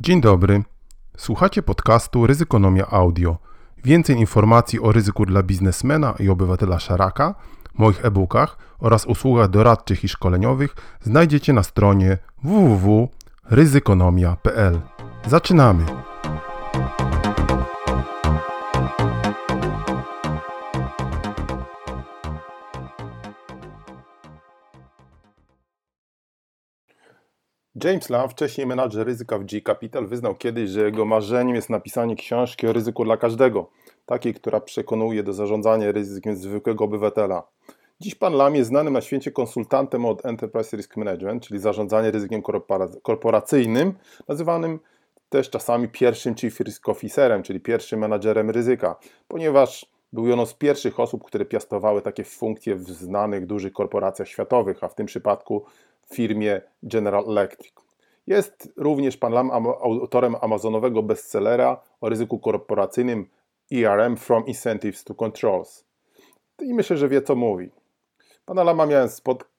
Dzień dobry. Słuchacie podcastu Ryzykonomia Audio. Więcej informacji o ryzyku dla biznesmena i obywatela Szaraka, moich e-bookach oraz usługach doradczych i szkoleniowych znajdziecie na stronie www.ryzykonomia.pl. Zaczynamy! James Lam, wcześniej menadżer ryzyka w G Capital, wyznał kiedyś, że jego marzeniem jest napisanie książki o ryzyku dla każdego, takiej, która przekonuje do zarządzania ryzykiem zwykłego obywatela. Dziś pan Lam jest znanym na świecie konsultantem od Enterprise Risk Management, czyli zarządzanie ryzykiem korporacyjnym, nazywanym też czasami pierwszym Chief Risk Officerem, czyli pierwszym menadżerem ryzyka, ponieważ był jedną z pierwszych osób, które piastowały takie funkcje w znanych dużych korporacjach światowych, a w tym przypadku firmie General Electric. Jest również pan Lam autorem amazonowego bestsellera o ryzyku korporacyjnym ERM From Incentives to Controls. I myślę, że wie co mówi. Pana Lama miałem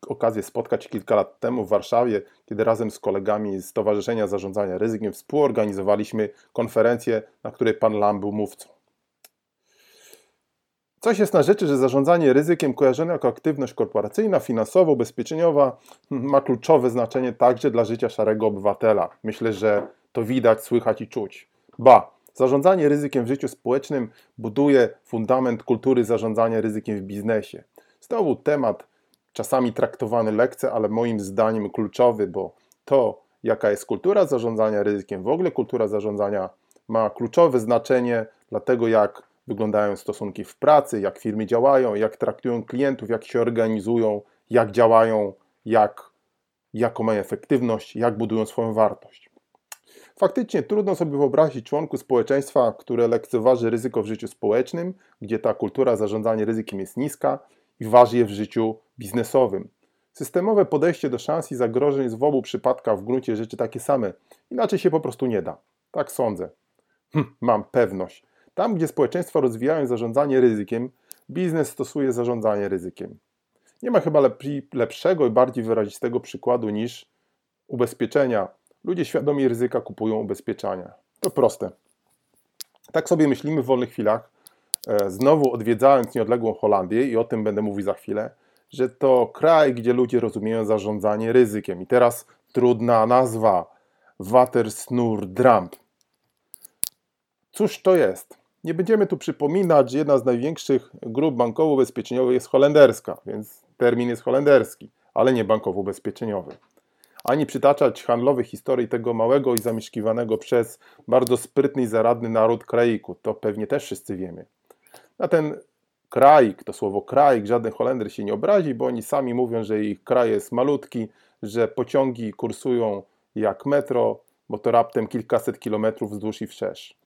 okazję spotkać kilka lat temu w Warszawie, kiedy razem z kolegami z Stowarzyszenia Zarządzania Ryzykiem współorganizowaliśmy konferencję, na której pan Lam był mówcą. Coś jest na rzeczy, że zarządzanie ryzykiem kojarzone jako aktywność korporacyjna, finansowa, ubezpieczeniowa ma kluczowe znaczenie także dla życia szarego obywatela. Myślę, że to widać, słychać i czuć. Ba, zarządzanie ryzykiem w życiu społecznym buduje fundament kultury zarządzania ryzykiem w biznesie. Znowu temat czasami traktowany lekce, ale moim zdaniem kluczowy, bo to, jaka jest kultura zarządzania ryzykiem, w ogóle kultura zarządzania ma kluczowe znaczenie dla tego, jak wyglądają stosunki w pracy, jak firmy działają, jak traktują klientów, jak się organizują, jak działają, jak, jaką mają efektywność, jak budują swoją wartość. Faktycznie trudno sobie wyobrazić członku społeczeństwa, które lekceważy ryzyko w życiu społecznym, gdzie ta kultura zarządzania ryzykiem jest niska i waży je w życiu biznesowym. Systemowe podejście do szans i zagrożeń jest w obu przypadkach w gruncie rzeczy takie same. Inaczej się po prostu nie da. Tak sądzę. Hm, mam pewność. Tam, gdzie społeczeństwa rozwijają zarządzanie ryzykiem, biznes stosuje zarządzanie ryzykiem. Nie ma chyba lepszego i bardziej wyrazistego przykładu niż ubezpieczenia. Ludzie świadomi ryzyka kupują ubezpieczenia. To proste. Tak sobie myślimy w wolnych chwilach, e, znowu odwiedzając nieodległą Holandię, i o tym będę mówił za chwilę, że to kraj, gdzie ludzie rozumieją zarządzanie ryzykiem. I teraz trudna nazwa. Watersnur-Dramp. Cóż to jest? Nie będziemy tu przypominać, że jedna z największych grup bankowo-ubezpieczeniowych jest holenderska, więc termin jest holenderski, ale nie bankowo-ubezpieczeniowy. Ani przytaczać handlowych historii tego małego i zamieszkiwanego przez bardzo sprytny i zaradny naród kraiku, to pewnie też wszyscy wiemy. Na ten kraik, to słowo kraik, żaden Holender się nie obrazi, bo oni sami mówią, że ich kraj jest malutki, że pociągi kursują jak metro, bo to raptem kilkaset kilometrów wzdłuż i wszerz.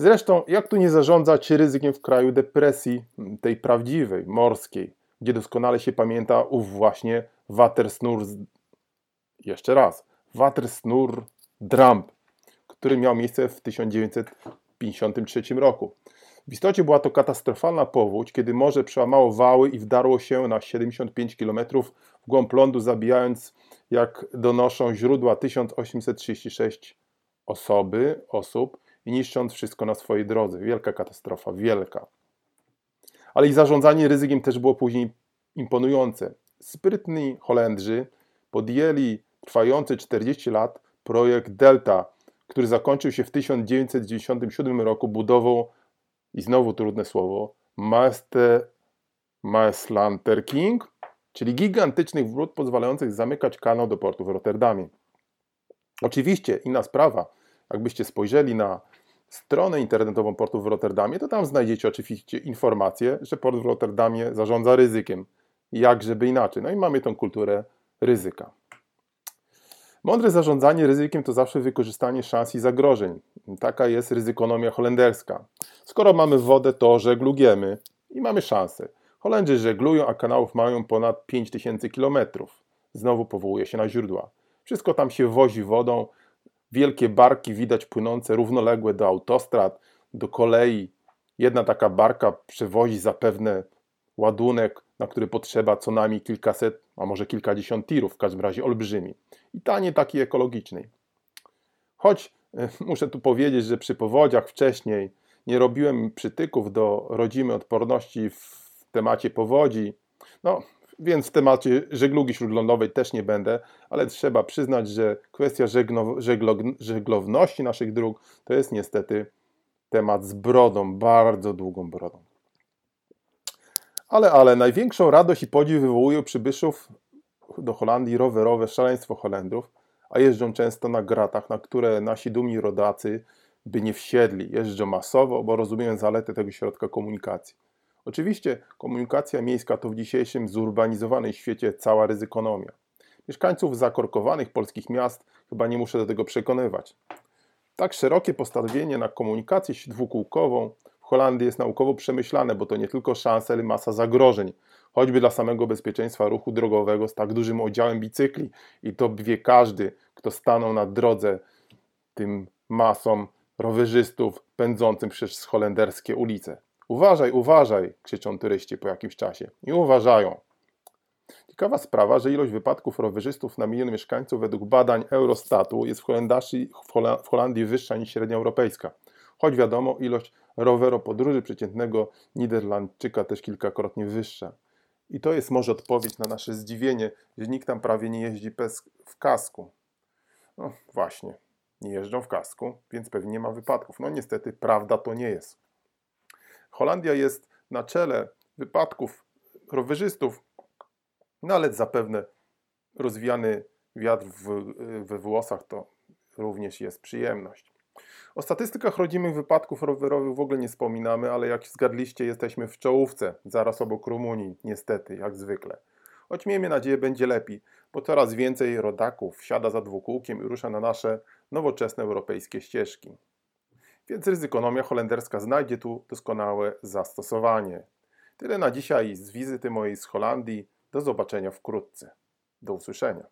Zresztą, jak tu nie zarządzać ryzykiem w kraju depresji, tej prawdziwej, morskiej, gdzie doskonale się pamięta ów właśnie Watersnur, jeszcze raz, Watersnur Dramp, który miał miejsce w 1953 roku. W istocie była to katastrofalna powódź, kiedy morze przełamało wały i wdarło się na 75 km w głąb lądu, zabijając, jak donoszą źródła, 1836 osoby, osób, niszcząc wszystko na swojej drodze. Wielka katastrofa, wielka. Ale i zarządzanie ryzykiem też było później imponujące. Sprytni Holendrzy podjęli trwający 40 lat projekt Delta, który zakończył się w 1997 roku budową, i znowu trudne słowo, Master Maeslanter King, czyli gigantycznych wrót pozwalających zamykać kanał do portu w Rotterdamie. Oczywiście inna sprawa, jakbyście spojrzeli na stronę internetową portu w Rotterdamie, to tam znajdziecie oczywiście informację, że port w Rotterdamie zarządza ryzykiem. Jak żeby inaczej. No i mamy tą kulturę ryzyka. Mądre zarządzanie ryzykiem to zawsze wykorzystanie szans i zagrożeń. Taka jest ryzykonomia holenderska. Skoro mamy wodę, to żeglujemy i mamy szansę. Holendrzy żeglują, a kanałów mają ponad 5000 km. Znowu powołuje się na źródła. Wszystko tam się wozi wodą, wielkie barki widać płynące równoległe do autostrad, do kolei. Jedna taka barka przewozi zapewne ładunek, na który potrzeba co najmniej kilkaset, a może kilkadziesiąt tirów, w każdym razie olbrzymi. I tanie taki ekologiczny. Choć e, muszę tu powiedzieć, że przy powodziach wcześniej nie robiłem przytyków do rodzimej odporności w temacie powodzi, no więc w temacie żeglugi śródlądowej też nie będę, ale trzeba przyznać, że kwestia żegno, żeglo, żeglowności naszych dróg to jest niestety temat z brodą, bardzo długą brodą. Ale, ale największą radość i podziw wywołują przybyszów do Holandii rowerowe szaleństwo Holendrów, a jeżdżą często na gratach, na które nasi dumni rodacy by nie wsiedli. Jeżdżą masowo, bo rozumieją zaletę tego środka komunikacji. Oczywiście komunikacja miejska to w dzisiejszym zurbanizowanym świecie cała ryzykonomia. Mieszkańców zakorkowanych polskich miast chyba nie muszę do tego przekonywać. Tak szerokie postawienie na komunikację dwukółkową w Holandii jest naukowo przemyślane, bo to nie tylko szanse, ale masa zagrożeń, choćby dla samego bezpieczeństwa ruchu drogowego z tak dużym udziałem bicykli i to wie każdy, kto stanął na drodze tym masom rowerzystów pędzącym przez holenderskie ulice. Uważaj, uważaj, krzyczą turyści po jakimś czasie. I uważają. Ciekawa sprawa, że ilość wypadków rowerzystów na milion mieszkańców według badań Eurostatu jest w, w Holandii wyższa niż średnia europejska. Choć wiadomo, ilość roweropodróży przeciętnego Niderlandczyka też kilkakrotnie wyższa. I to jest może odpowiedź na nasze zdziwienie, że nikt tam prawie nie jeździ w kasku. No właśnie, nie jeżdżą w kasku, więc pewnie nie ma wypadków. No niestety, prawda to nie jest. Holandia jest na czele wypadków rowerzystów, no ale zapewne rozwijany wiatr w, we włosach to również jest przyjemność. O statystykach rodzimych wypadków rowerowych w ogóle nie wspominamy, ale jak zgadliście, jesteśmy w czołówce, zaraz obok Rumunii, niestety, jak zwykle. Choć miejmy nadzieję, będzie lepiej, bo coraz więcej rodaków wsiada za dwukółkiem i rusza na nasze nowoczesne europejskie ścieżki. Więc ryzykonomia holenderska znajdzie tu doskonałe zastosowanie. Tyle na dzisiaj z wizyty mojej z Holandii. Do zobaczenia wkrótce. Do usłyszenia.